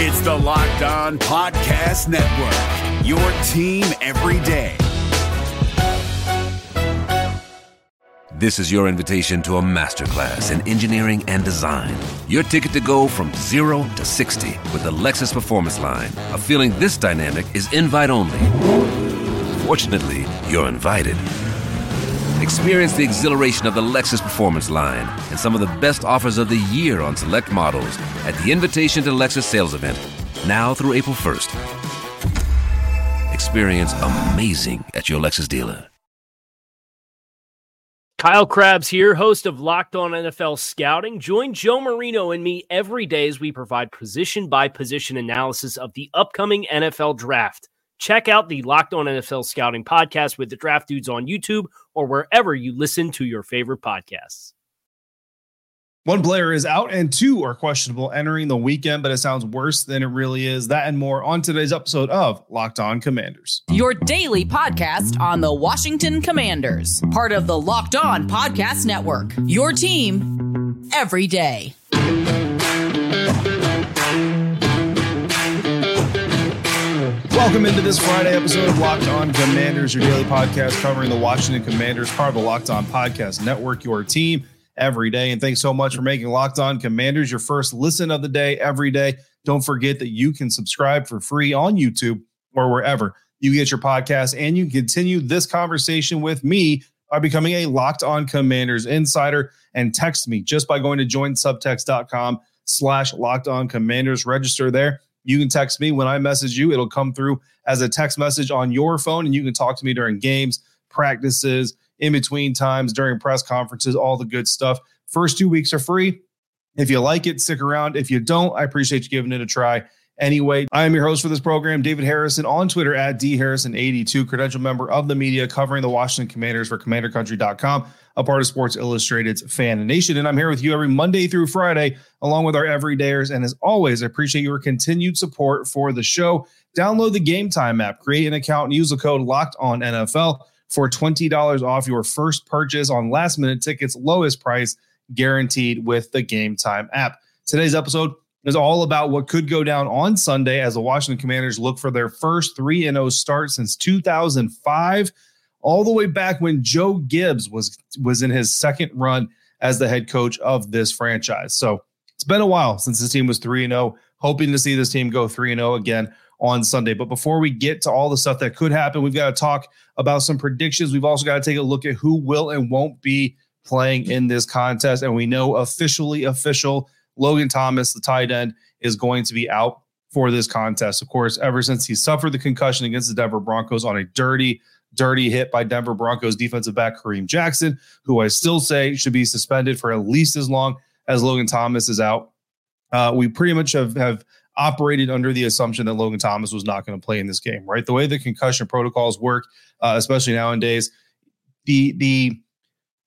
It's the Locked On Podcast Network, your team every day. This is your invitation to a masterclass in engineering and design. Your ticket to go from zero to 60 with the Lexus Performance Line. A feeling this dynamic is invite only. Fortunately, you're invited. Experience the exhilaration of the Lexus Performance line and some of the best offers of the year on select models at the Invitation to Lexus sales event, now through April 1st. Experience amazing at your Lexus dealer. Kyle Crabbs here, host of Locked On NFL Scouting. Join Joe Marino and me every day as we provide position by position analysis of the upcoming NFL draft. Check out the Locked On NFL Scouting podcast with the Draft Dudes on YouTube or wherever you listen to your favorite podcasts. One player is out and two are questionable entering the weekend, but it sounds worse than it really is. That and more on today's episode of Locked On Commanders. Your daily podcast on the Washington Commanders, part of the Locked On Podcast Network. Your team every day. Welcome into this Friday episode of Locked On Commanders, your daily podcast covering the Washington Commanders, part of the Locked On Podcast Network, your team every day. And thanks so much for making Locked On Commanders your first listen of the day every day. Don't forget that you can subscribe for free on YouTube or wherever you get your podcast. And you can continue this conversation with me by becoming a Locked On Commanders insider and text me just by going to joinsubtext.com slash Locked On Commanders. Register there you can text me when I message you. It'll come through as a text message on your phone, and you can talk to me during games, practices, in between times, during press conferences, all the good stuff. First two weeks are free. If you like it, stick around. If you don't, I appreciate you giving it a try. Anyway, I am your host for this program, David Harrison, on Twitter at dharrison82, credential member of the media covering the Washington Commanders for CommanderCountry.com a part of Sports Illustrated's Fan Nation. And I'm here with you every Monday through Friday, along with our everydayers. And as always, I appreciate your continued support for the show. Download the Game Time app, create an account, and use the code Locked On NFL for $20 off your first purchase on last minute tickets, lowest price guaranteed with the Game Time app. Today's episode is all about what could go down on Sunday as the Washington Commanders look for their first 3 0 start since 2005 all the way back when Joe Gibbs was was in his second run as the head coach of this franchise. So it's been a while since this team was 3 0. Hoping to see this team go 3 0 again on Sunday. But before we get to all the stuff that could happen, we've got to talk about some predictions. We've also got to take a look at who will and won't be playing in this contest. And we know officially official Logan Thomas, the tight end, is going to be out for this contest. Of course, ever since he suffered the concussion against the Denver Broncos on a dirty dirty hit by Denver Broncos defensive back Kareem Jackson, who I still say should be suspended for at least as long as Logan Thomas is out. Uh, we pretty much have, have operated under the assumption that Logan Thomas was not going to play in this game, right? The way the concussion protocols work, uh, especially nowadays, the the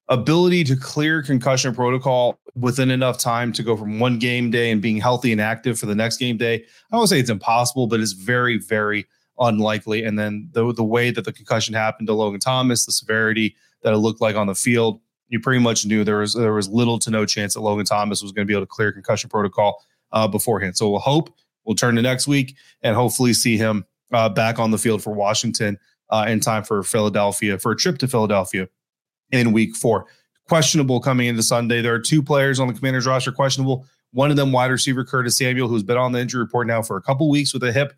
ability to clear concussion protocol within enough time to go from one game day and being healthy and active for the next game day. I don't say it's impossible, but it's very, very unlikely. And then the the way that the concussion happened to Logan Thomas, the severity that it looked like on the field, you pretty much knew there was there was little to no chance that Logan Thomas was going to be able to clear concussion protocol uh, beforehand. So we'll hope we'll turn to next week and hopefully see him uh, back on the field for Washington uh, in time for Philadelphia for a trip to Philadelphia in Week Four. Questionable coming into Sunday. There are two players on the Commanders roster questionable. One of them, wide receiver Curtis Samuel, who's been on the injury report now for a couple weeks with a hip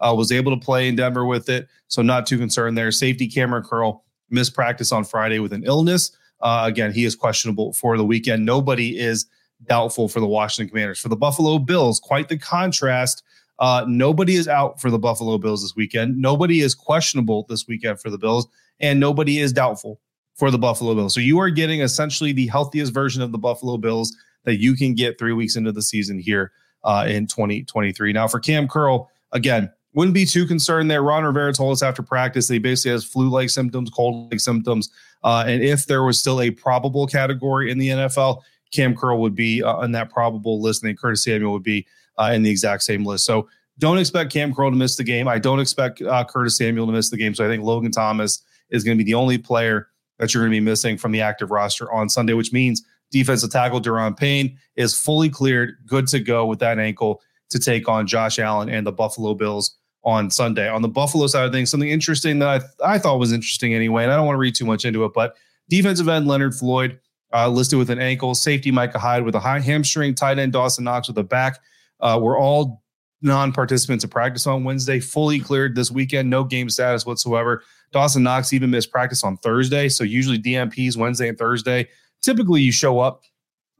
uh, was able to play in Denver with it. So not too concerned there. Safety Kamren Curl missed practice on Friday with an illness. Uh, again, he is questionable for the weekend. Nobody is doubtful for the Washington Commanders. For the Buffalo Bills, quite the contrast. Uh, nobody is out for the Buffalo Bills this weekend. Nobody is questionable this weekend for the Bills, and nobody is doubtful for the Buffalo Bills. So you are getting essentially the healthiest version of the Buffalo Bills that you can get three weeks into the season here uh, in 2023. Now, for Cam Curl, again, wouldn't be too concerned there. Ron Rivera told us after practice that he basically has flu-like symptoms, cold-like symptoms, uh, and if there was still a probable category in the NFL, Cam Curl would be uh, on that probable list, and then Curtis Samuel would be uh, in the exact same list. So don't expect Cam Curl to miss the game. I don't expect uh, Curtis Samuel to miss the game. So I think Logan Thomas is going to be the only player that you're going to be missing from the active roster on Sunday, which means defensive tackle Daron Payne is fully cleared, good to go with that ankle to take on Josh Allen and the Buffalo Bills on Sunday. On the Buffalo side of things, something interesting that I, I thought was interesting anyway, and I don't want to read too much into it, but defensive end Leonard Floyd uh, listed with an ankle, safety Micah Hyde with a high hamstring, tight end Dawson Knox with a back. Uh, we're all non-participants of practice on Wednesday, fully cleared this weekend, no game status whatsoever. Dawson Knox even missed practice on Thursday, so usually DNPs Wednesday and Thursday. Typically, you show up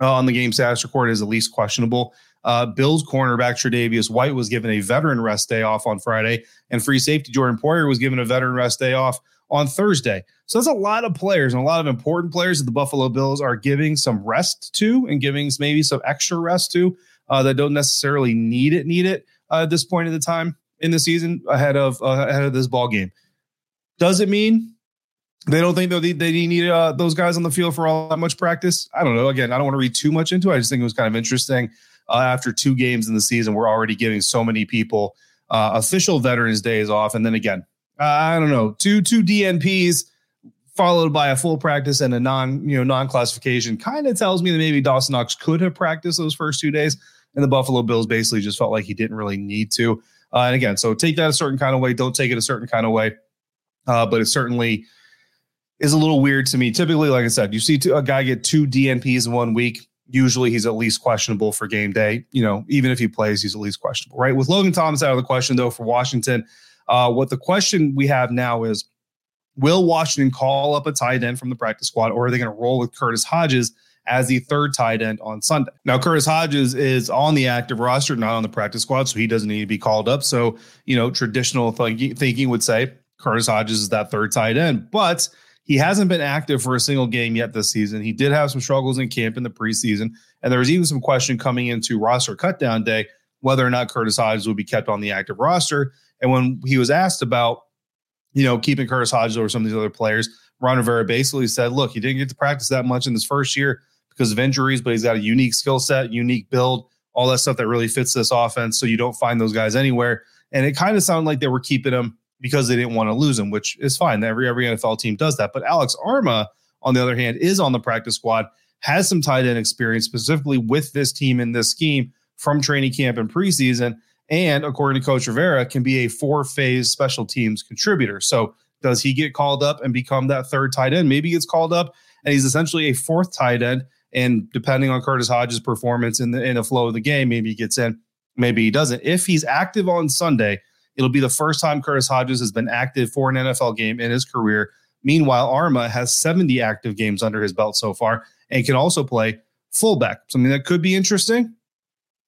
uh, on the game status report is at least questionable. Uh, Bills cornerback Tre'Davious White was given a veteran rest day off on Friday, and free safety Jordan Poyer was given a veteran rest day off on Thursday. So that's a lot of players and a lot of important players that the Buffalo Bills are giving some rest to and giving maybe some extra rest to uh, that don't necessarily need it, need it uh, at this point in the time in the season ahead of uh, ahead of this ball game. Does it mean they don't think they, they need uh, those guys on the field for all that much practice? I don't know. Again, I don't want to read too much into it. I just think it was kind of interesting. Uh, after two games in the season, we're already giving so many people uh, official Veterans Days off, and then again, I don't know, two two DNPs followed by a full practice and a non you know non classification kind of tells me that maybe Dawson Knox could have practiced those first two days, and the Buffalo Bills basically just felt like he didn't really need to. Uh, and again, so take that a certain kind of way, don't take it a certain kind of way, uh, but it certainly is a little weird to me. Typically, like I said, you see a guy get two DNPs in one week. Usually, he's at least questionable for game day. You know, even if he plays, he's at least questionable, right? With Logan Thomas out of the question, though, for Washington, uh, what the question we have now is Will Washington call up a tight end from the practice squad, or are they going to roll with Curtis Hodges as the third tight end on Sunday? Now, Curtis Hodges is on the active roster, not on the practice squad, so he doesn't need to be called up. So, you know, traditional thinking would say Curtis Hodges is that third tight end, but he hasn't been active for a single game yet this season. He did have some struggles in camp in the preseason, and there was even some question coming into roster cutdown day whether or not Curtis Hodges would be kept on the active roster. And when he was asked about you know, keeping Curtis Hodges over some of these other players. Ron Rivera basically said, look, he didn't get to practice that much in his first year because of injuries, but he's got a unique skill set, unique build, all that stuff that really fits this offense. So you don't find those guys anywhere. And it kind of sounded like they were keeping him because they didn't want to lose him, which is fine. Every every NFL team does that. But Alex Armah, on the other hand, is on the practice squad, has some tight end experience specifically with this team in this scheme from training camp and preseason and according to Coach Rivera, can be a four phase special teams contributor. So does he get called up and become that third tight end? Maybe he gets called up and he's essentially a fourth tight end. And depending on Curtis Hodges' performance in the in the flow of the game, maybe he gets in, maybe he doesn't. If he's active on Sunday, it'll be the first time Curtis Hodges has been active for an NFL game in his career. Meanwhile, Armah has 70 active games under his belt so far and can also play fullback. Something that could be interesting.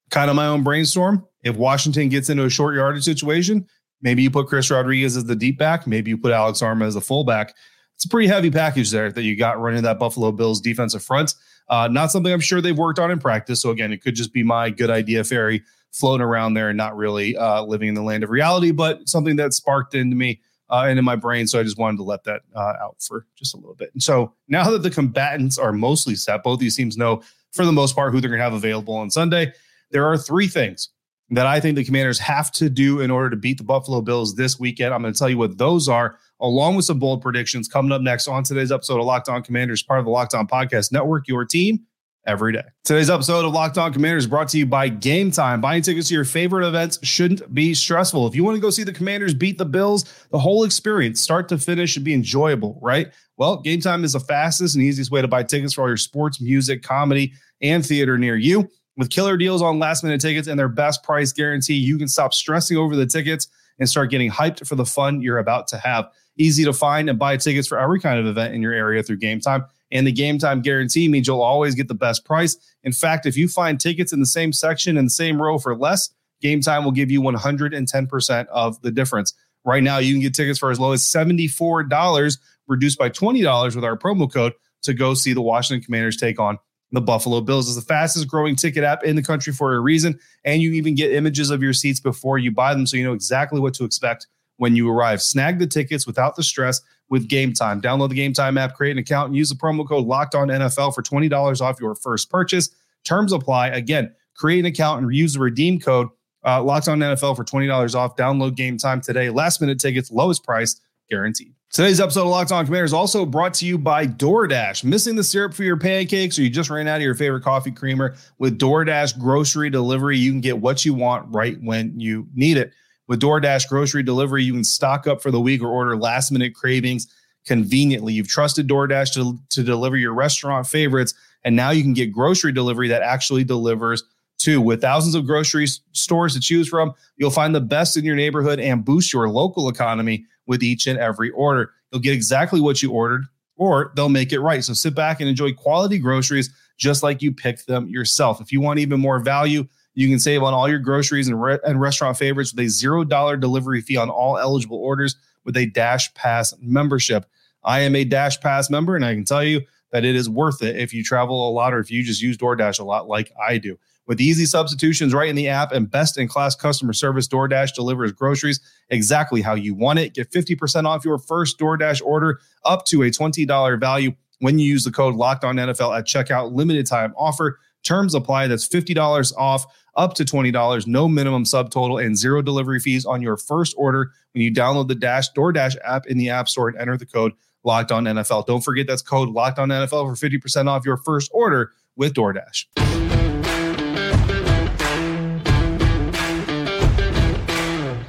Kind of my own brainstorm. If Washington gets into a short yardage situation, maybe you put Chris Rodriguez as the deep back, maybe you put Alex Armah as the fullback. It's a pretty heavy package there that you got running that Buffalo Bills defensive front. Uh, not something I'm sure they've worked on in practice. So again, it could just be my good idea fairy floating around there and not really uh, living in the land of reality, but something that sparked into me uh, and in my brain. So I just wanted to let that uh, out for just a little bit. And so now that the combatants are mostly set, both these teams know for the most part who they're going to have available on Sunday. There are three things that I think the Commanders have to do in order to beat the Buffalo Bills this weekend. I'm going to tell you what those are, along with some bold predictions coming up next on today's episode of Locked On Commanders, part of the Locked On Podcast Network, your team every day. Today's episode of Locked On Commanders brought to you by Game Time. Buying tickets to your favorite events shouldn't be stressful. If you want to go see the Commanders beat the Bills, the whole experience, start to finish, should be enjoyable, right? Well, Game Time is the fastest and easiest way to buy tickets for all your sports, music, comedy, and theater near you. With killer deals on last minute tickets and their best price guarantee, you can stop stressing over the tickets and start getting hyped for the fun you're about to have. Easy to find and buy tickets for every kind of event in your area through Game Time. And the Game Time guarantee means you'll always get the best price. In fact, if you find tickets in the same section in the same row for less, Game Time will give you 110% of the difference. Right now, you can get tickets for as low as $74, reduced by $20 with our promo code to go see the Washington Commanders take on the Buffalo Bills is the fastest growing ticket app in the country for a reason. And you even get images of your seats before you buy them so you know exactly what to expect when you arrive. Snag the tickets without the stress with Game Time. Download the Game Time app, create an account, and use the promo code Locked On NFL for $20 off your first purchase. Terms apply. Again, create an account and use the redeem code uh, Locked On NFL for $20 off. Download Game Time today. Last minute tickets, lowest price guaranteed. Today's episode of Locked On Commanders also brought to you by DoorDash. Missing the syrup for your pancakes or you just ran out of your favorite coffee creamer? With DoorDash grocery delivery, you can get what you want right when you need it. With DoorDash grocery delivery, you can stock up for the week or order last minute cravings conveniently. You've trusted DoorDash to, to deliver your restaurant favorites, and now you can get grocery delivery that actually delivers too. With thousands of grocery stores to choose from, you'll find the best in your neighborhood and boost your local economy with each and every order. You'll get exactly what you ordered, or they'll make it right. So sit back and enjoy quality groceries just like you picked them yourself. If you want even more value, you can save on all your groceries and, re- and restaurant favorites with a $0 delivery fee on all eligible orders with a Dash Pass membership. I am a Dash Pass member, and I can tell you that it is worth it if you travel a lot or if you just use DoorDash a lot like I do. With easy substitutions right in the app and best in class customer service, DoorDash delivers groceries exactly how you want it. Get 50% off your first DoorDash order up to a $20 value when you use the code Locked On NFL at checkout. Limited time offer. Terms apply. That's $50 off up to $20, no minimum subtotal, and zero delivery fees on your first order when you download the Dash DoorDash app in the App Store and enter the code Locked On NFL. Don't forget that's code Locked On NFL for 50% off your first order with DoorDash.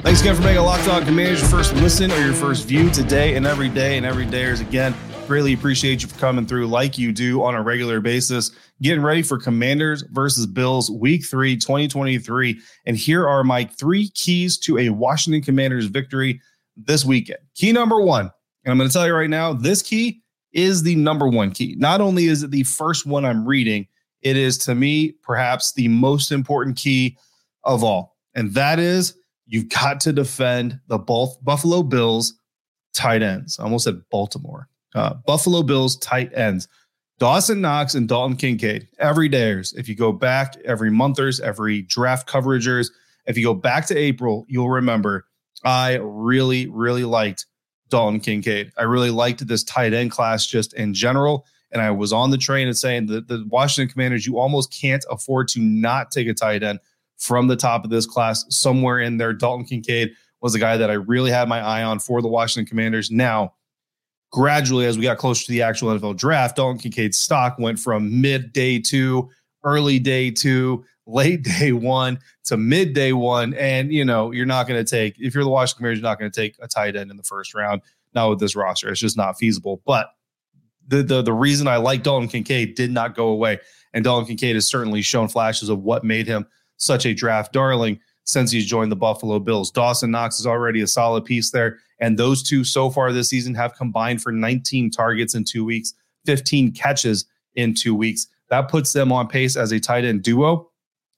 Thanks again for making Locked On Commanders your first listen or your first view today and every day and every day is again. Greatly appreciate you for coming through like you do on a regular basis. Getting ready for Commanders versus Bills week three, 2023. And here are my three keys to a Washington Commanders victory this weekend. Key number one, and I'm going to tell you right now, this key is the number one key. Not only is it the first one I'm reading, it is to me perhaps the most important key of all. And that is You've got to defend the Buffalo Bills tight ends. I almost said Baltimore. Uh, Buffalo Bills tight ends. Dawson Knox and Dalton Kincaid, every dayers. If you go back every monthers, every draft coveragers, if you go back to April, you'll remember I really, really liked Dalton Kincaid. I really liked this tight end class just in general. And I was on the train and saying that the Washington Commanders, you almost can't afford to not take a tight end from the top of this class somewhere in there. Dalton Kincaid was a guy that I really had my eye on for the Washington Commanders. Now, gradually, as we got closer to the actual NFL draft, Dalton Kincaid's stock went from mid day two, early day two, late day one to mid day one. And, you know, you're not going to take, if you're the Washington Commanders, you're not going to take a tight end in the first round. Not with this roster. It's just not feasible. But the, the, the reason I like Dalton Kincaid did not go away. And Dalton Kincaid has certainly shown flashes of what made him such a draft darling since he's joined the Buffalo Bills. Dawson Knox is already a solid piece there. And those two so far this season have combined for 19 targets in two weeks, 15 catches in two weeks. That puts them on pace as a tight end duo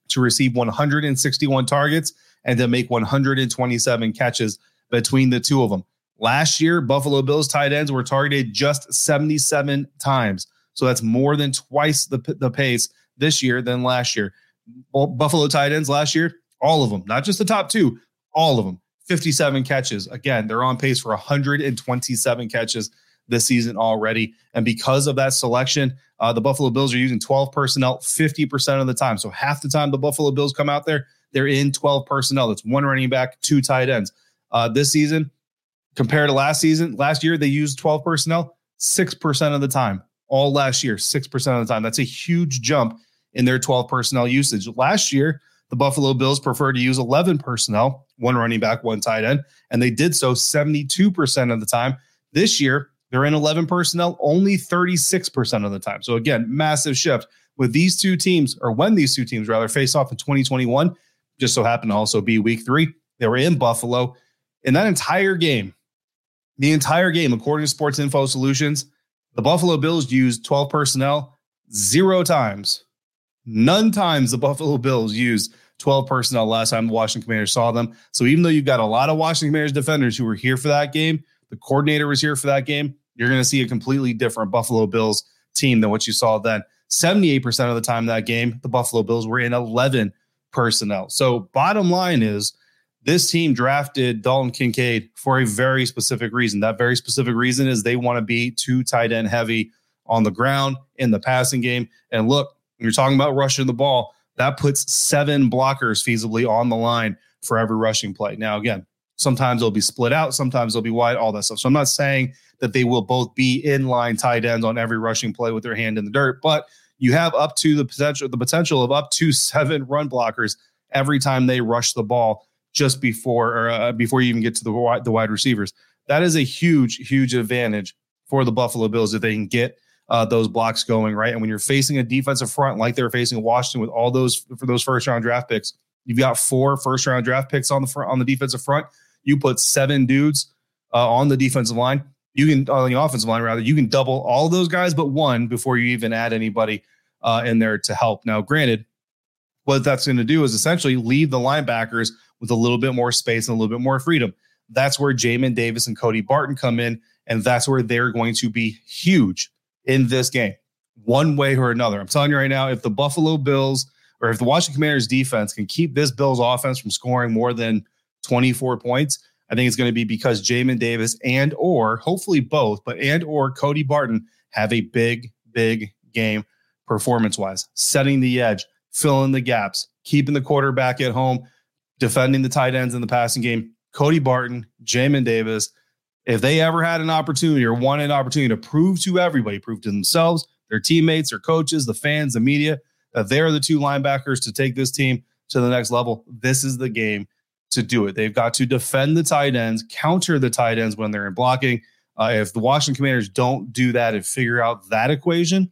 to receive 161 targets and to make 127 catches between the two of them. Last year, Buffalo Bills tight ends were targeted just 77 times. So that's more than twice the, the pace this year than last year. Buffalo tight ends last year, all of them, not just the top two, all of them, 57 catches. Again, they're on pace for 127 catches this season already. And because of that selection, uh, the Buffalo Bills are using 12 personnel 50% of the time. So half the time the Buffalo Bills come out there, they're in 12 personnel. That's one running back, two tight ends. Uh, this season, compared to last season, last year they used 12 personnel 6% of the time. All last year, 6% of the time. That's a huge jump in their 12 personnel usage. Last year, the Buffalo Bills prefer to use 11 personnel, one running back, one tight end, and they did so 72% of the time. This year, they're in 11 personnel only 36% of the time. So again, massive shift with these two teams, or when these two teams rather face off in 2021, just so happened to also be week three. They were in Buffalo. In that entire game, the entire game, according to Sports Info Solutions, the Buffalo Bills used 12 personnel zero times None times the Buffalo Bills used 12 personnel last time the Washington Commanders saw them. So even though you've got a lot of Washington Commanders defenders who were here for that game, the coordinator was here for that game, you're going to see a completely different Buffalo Bills team than what you saw then. 78% of the time that game, the Buffalo Bills were in 11 personnel. So bottom line is this team drafted Dalton Kincaid for a very specific reason. That very specific reason is they want to be too tight end heavy on the ground in the passing game. And look, you're talking about rushing the ball, that puts seven blockers feasibly on the line for every rushing play. Now, again, Sometimes they'll be split out. Sometimes they'll be wide, all that stuff. So I'm not saying that they will both be in line tight ends on every rushing play with their hand in the dirt, but you have up to the potential the potential of up to seven run blockers every time they rush the ball just before or uh, before you even get to the wide, the wide receivers. That is a huge huge advantage for the Buffalo Bills if they can get uh, those blocks going right. And when you're facing a defensive front like they were facing Washington with all those for those first round draft picks, you've got four first round draft picks on the front on the defensive front. You put seven dudes uh, on the defensive line. You can on the offensive line rather. You can double all those guys but one before you even add anybody uh, in there to help. Now, granted, what that's going to do is essentially leave the linebackers with a little bit more space and a little bit more freedom. That's where Jamin Davis and Cody Barton come in, and that's where they're going to be huge in this game, one way or another. I'm telling you right now, if the Buffalo Bills or if the Washington Commanders defense can keep this Bills offense from scoring more than 24 points, I think it's going to be because Jamin Davis and or hopefully both, but and or Cody Barton have a big, big game performance wise, setting the edge, filling the gaps, keeping the quarterback at home, defending the tight ends in the passing game. Cody Barton, Jamin Davis, if they ever had an opportunity or wanted an opportunity to prove to everybody, prove to themselves, their teammates, their coaches, the fans, the media, that they're the two linebackers to take this team to the next level, this is the game to do it. They've got to defend the tight ends, counter the tight ends when they're in blocking. Uh, if the Washington Commanders don't do that and figure out that equation,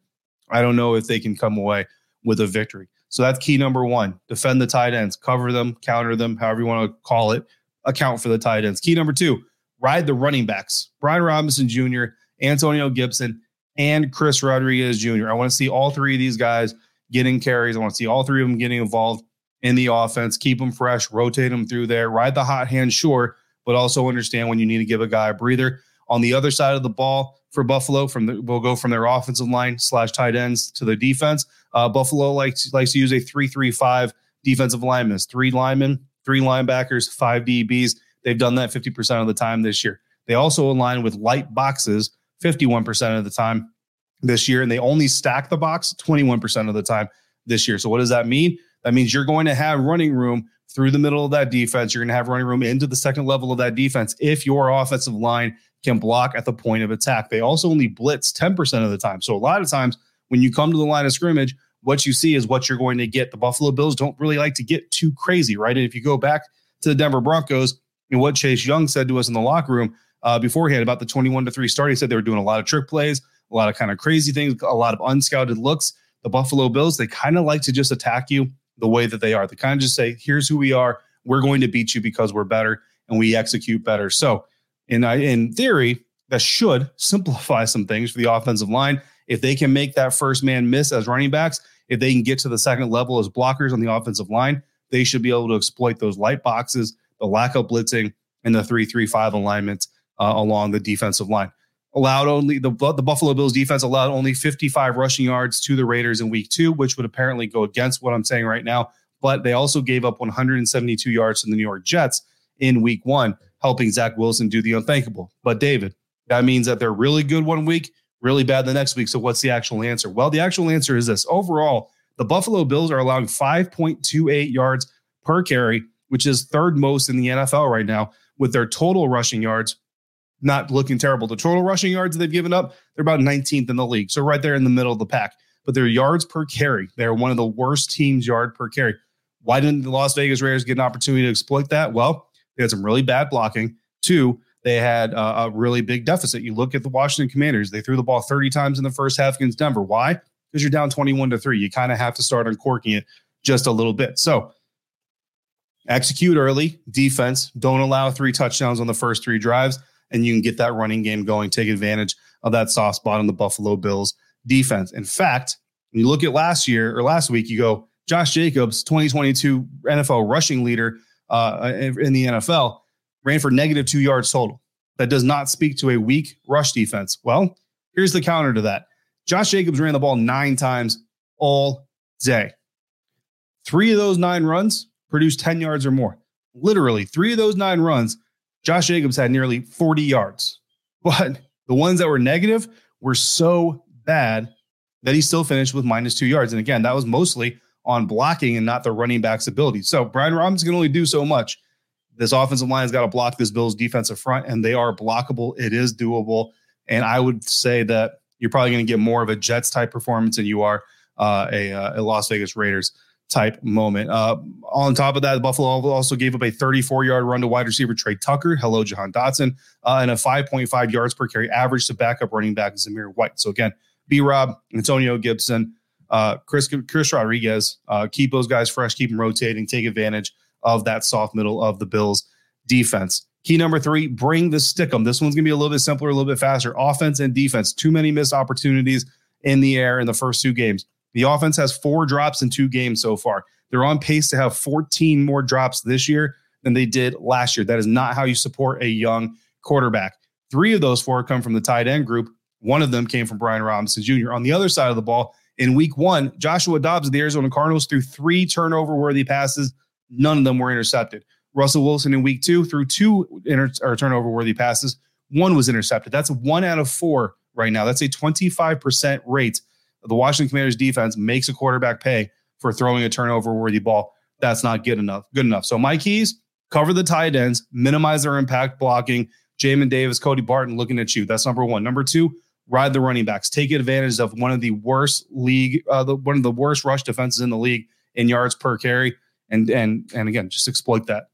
I don't know if they can come away with a victory. So that's key number one defend the tight ends, cover them, counter them, however you want to call it, account for the tight ends. Key number two ride the running backs, Brian Robinson Jr., Antonio Gibson, and Chris Rodriguez Jr. I want to see all three of these guys getting carries. I want to see all three of them getting involved in the offense, keep them fresh, rotate them through there, ride the hot hand, sure, but also understand when you need to give a guy a breather. On the other side of the ball, for Buffalo. From the, we'll go from their offensive line slash tight ends to their defense. Uh, Buffalo likes likes to use a three three five defensive linemen, three linemen, three linebackers, five DBs. They've done that fifty percent of the time this year. They also align with light boxes fifty one percent of the time this year, and they only stack the box twenty one percent of the time this year. So what does that mean? That means you're going to have running room through the middle of that defense. You're going to have running room into the second level of that defense if your offensive line can block at the point of attack. They also only blitz 10% of the time. So a lot of times when you come to the line of scrimmage, what you see is what you're going to get. The Buffalo Bills don't really like to get too crazy, right? And if you go back to the Denver Broncos what Chase Young said to us in the locker room uh, beforehand about the 21 to 3 start, he said they were doing a lot of trick plays, a lot of kind of crazy things, a lot of unscouted looks. The Buffalo Bills, they kind of like to just attack you the way that they are. They kind of just say, here's who we are. We're going to beat you because we're better and we execute better. So in in theory, that should simplify some things for the offensive line. If they can make that first man miss as running backs, if they can get to the second level as blockers on the offensive line, they should be able to exploit those light boxes, the lack of blitzing, and the three-three-five alignment uh, along the defensive line. Allowed only the the Buffalo Bills defense allowed only 55 rushing yards to the Raiders in Week Two, which would apparently go against what I'm saying right now. But they also gave up 172 yards to the New York Jets in Week One helping Zach Wilson do the unthinkable. But David, that means that they're really good one week, really bad the next week. So what's the actual answer? Well, the actual answer is this. Overall, the Buffalo Bills are allowing 5.28 yards per carry, which is third most in the NFL right now, with their total rushing yards not looking terrible. The total rushing yards they've given up, they're about 19th in the league. So right there in the middle of the pack. But their yards per carry, they're one of the worst teams yard per carry. Why didn't the Las Vegas Raiders get an opportunity to exploit that? Well, they had some really bad blocking. Two, they had a really big deficit. You look at the Washington Commanders; they threw the ball 30 times in the first half against Denver. Why? Because you're down 21 to three. You kind of have to start uncorking it just a little bit. So execute early, defense. Don't allow three touchdowns on the first three drives, and you can get that running game going. Take advantage of that soft spot on the Buffalo Bills defense. In fact, when you look at last year or last week, you go Josh Jacobs, 2022 NFL rushing leader uh, in the NFL, ran for negative two yards total. That does not speak to a weak rush defense. Well, here's the counter to that Josh Jacobs ran the ball nine times all day. Three of those nine runs produced 10 yards or more. Literally, three of those nine runs, Josh Jacobs had nearly 40 yards. But the ones that were negative were so bad that he still finished with minus two yards. And again, that was mostly on blocking and not the running back's ability. So Brian Robinson can only do so much. This offensive line has got to block this Bills defensive front, and they are blockable. It is doable. And I would say that you're probably going to get more of a Jets type performance than you are uh, a, uh, a Las Vegas Raiders type moment. Uh, on top of that, Buffalo also gave up a 34 yard run to wide receiver Tre Tucker. Hello, Jahan Dotson, uh, and a 5.5 yards per carry average to backup running back Zamir White. So again, B Rob, Antonio Gibson, uh, Chris Chris Rodriguez, uh, keep those guys fresh, keep them rotating, take advantage of that soft middle of the Bills defense. Key number three, bring the stick 'em. This one's gonna be a little bit simpler, a little bit faster. Offense and defense. Too many missed opportunities in the air in the first two games. The offense has four drops in two games so far. They're on pace to have 14 more drops this year than they did last year. That is not how you support a young quarterback. Three of those four come from the tight end group. One of them came from Brian Robinson Jr. On the other side of the ball, in week one, Joshua Dobbs of the Arizona Cardinals threw three turnover worthy passes. None of them were intercepted. Russell Wilson in week two threw two inter- or turnover worthy passes. One was intercepted. That's one out of four right now. That's a 25% rate the Washington Commanders defense makes a quarterback pay for throwing a turnover worthy ball. That's not good enough. Good enough. So my keys cover the tight ends, minimize their impact blocking. Jamin Davis, Cody Barton looking at you. That's number one. Number two, ride the running backs. Take advantage of one of the worst league, uh, the, one of the worst rush defenses in the league in yards per carry, and and and again, just exploit that.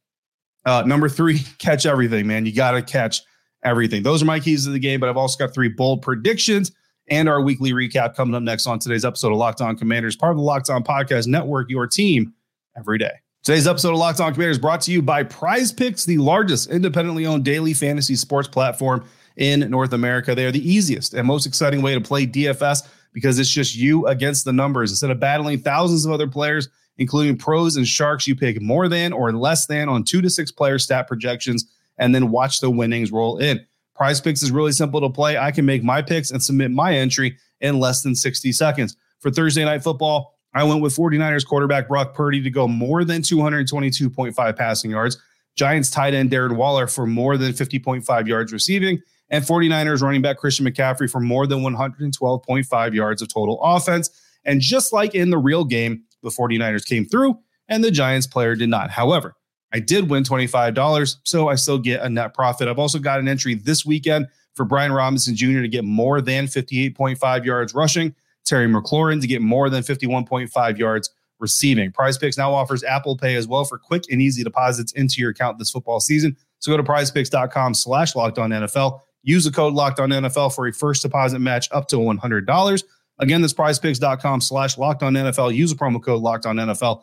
Uh, number three, catch everything, man. You got to catch everything. Those are my keys to the game, but I've also got three bold predictions and our weekly recap coming up next on today's episode of Locked On Commanders, part of the Locked On Podcast Network, your team every day. Today's episode of Locked On Commanders brought to you by Prize Picks, the largest independently owned daily fantasy sports platform in North America. They are the easiest and most exciting way to play DFS because it's just you against the numbers. Instead of battling thousands of other players, including pros and sharks, you pick more than or less than on two to six player stat projections and then watch the winnings roll in. Prize Picks is really simple to play. I can make my picks and submit my entry in less than 60 seconds. For Thursday night football, I went with 49ers quarterback Brock Purdy to go more than 222.5 passing yards, Giants tight end Darren Waller for more than 50.5 yards receiving, and 49ers running back Christian McCaffrey for more than 112.5 yards of total offense. And just like in the real game, the 49ers came through and the Giants player did not. However, I did win $25, so I still get a net profit. I've also got an entry this weekend for Brian Robinson Jr. to get more than 58.5 yards rushing, Terry McLaurin to get more than 51.5 yards receiving. Prize Picks now offers Apple Pay as well for quick and easy deposits into your account this football season. So go to prizepicks.com slash locked on NFL. Use the code locked on NFL for a first deposit match up to $100. Again, that's prizepicks.com slash locked on NFL. Use the promo code locked on NFL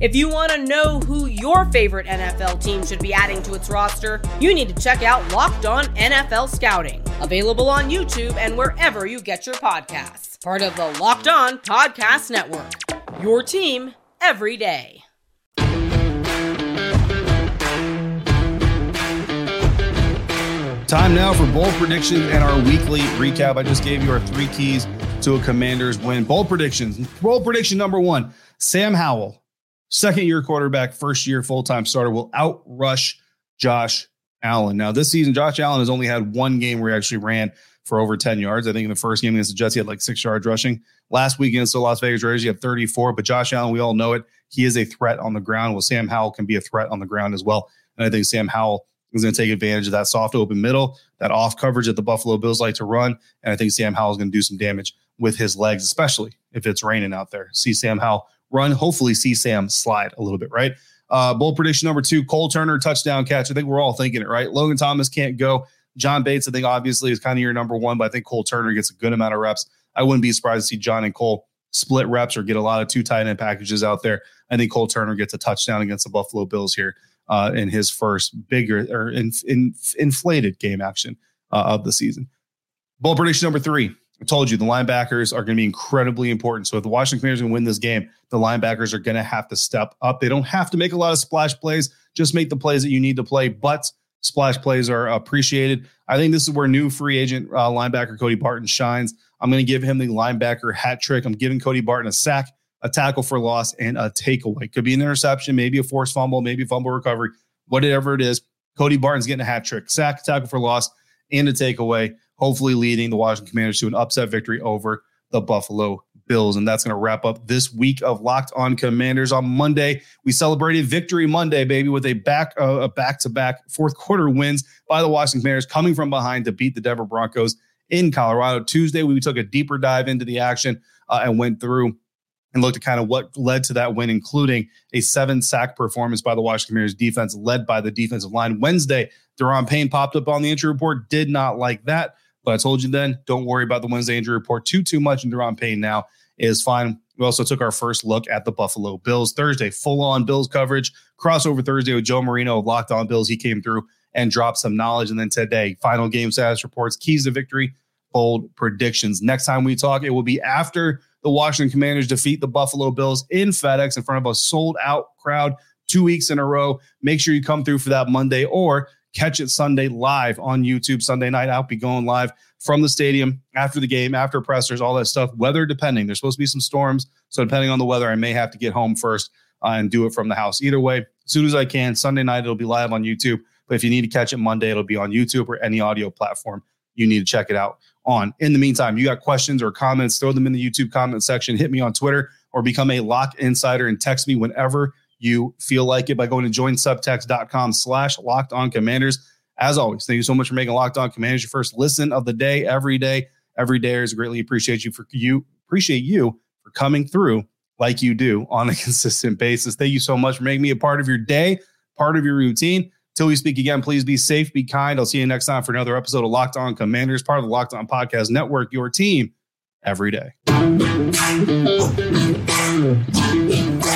If you want to know who your favorite NFL team should be adding to its roster, you need to check out Locked On NFL Scouting, available on YouTube and wherever you get your podcasts. Part of the Locked On Podcast Network. Your team every day. Time now for bold predictions and our weekly recap. I just gave you our three keys to a Commanders win. Bold predictions. Bold prediction number one Sam Howell second year quarterback, first year full time starter, will outrush Josh Allen. Now, this season, Josh Allen has only had one game where he actually ran for over 10 yards. I think in the first game against the Jets, he had like six yards rushing. Last week against the Las Vegas Raiders, he had 34. But Josh Allen, we all know it. He is a threat on the ground. Well, Sam Howell can be a threat on the ground as well. And I think Sam Howell is going to take advantage of that soft open middle, that off coverage that the Buffalo Bills like to run. And I think Sam Howell is going to do some damage with his legs, especially if it's raining out there. See Sam Howell run. Hopefully, see Sam slide a little bit, right? Uh, bold prediction number two: Cole Turner touchdown catch. I think we're all thinking it, right? Logan Thomas can't go. John Bates, I think, obviously is kind of your number one, but I think Cole Turner gets a good amount of reps. I wouldn't be surprised to see John and Cole split reps or get a lot of two tight end packages out there. I think Cole Turner gets a touchdown against the Buffalo Bills here uh, in his first bigger or in, in, inflated game action uh, of the season. Bold prediction number three: I told you the linebackers are going to be incredibly important. So if the Washington Commanders can win this game, the linebackers are going to have to step up. They don't have to make a lot of splash plays, just make the plays that you need to play. But Splash plays are appreciated. I think this is where new free agent uh, linebacker Cody Barton shines. I'm going to give him the linebacker hat trick. I'm giving Cody Barton a sack, a tackle for loss, and a takeaway. Could be an interception, maybe a forced fumble, maybe fumble recovery, whatever it is. Cody Barton's getting a hat trick, sack, tackle for loss, and a takeaway, hopefully leading the Washington Commanders to an upset victory over the Buffalo Bills. And that's going to wrap up this week of Locked On Commanders. On Monday, we celebrated Victory Monday, baby, with a back uh, a back to back fourth quarter wins by the Washington Commanders, coming from behind to beat the Denver Broncos in Colorado. Tuesday, we took a deeper dive into the action uh, and went through and looked at kind of what led to that win, including a seven sack performance by the Washington Commanders defense, led by the defensive line. Wednesday, Daron Payne popped up on the injury report. Did not like that. But I told you then, don't worry about the Wednesday injury report too, too much. And Daron Payne now is fine. We also took our first look at the Buffalo Bills Thursday, full on Bills coverage, crossover Thursday with Joe Marino of Locked On Bills. He came through and dropped some knowledge. And then today, final game status reports, keys to victory, bold predictions. Next time we talk, it will be after the Washington Commanders defeat the Buffalo Bills in FedEx in front of a sold out crowd two weeks in a row. Make sure you come through for that Monday or catch it Sunday live on YouTube. Sunday night, I'll be going live from the stadium after the game, after pressers, all that stuff, weather depending. There's supposed to be some storms. So, depending on the weather, I may have to get home first uh, and do it from the house. Either way, as soon as I can, Sunday night, it'll be live on YouTube. But if you need to catch it Monday, it'll be on YouTube or any audio platform you need to check it out on. In the meantime, you got questions or comments, throw them in the YouTube comment section, hit me on Twitter, or become a lock insider and text me whenever you feel like it by going to joinsubtext.com slash locked on commanders. As always, thank you so much for making Locked On Commanders your first listen of the day every day. Every day is greatly appreciate you for you appreciate you for coming through like you do on a consistent basis. Thank you so much for making me a part of your day, part of your routine. Till we speak again, please be safe, be kind. I'll see you next time for another episode of Locked On Commanders, part of the Locked On Podcast Network, your team every day.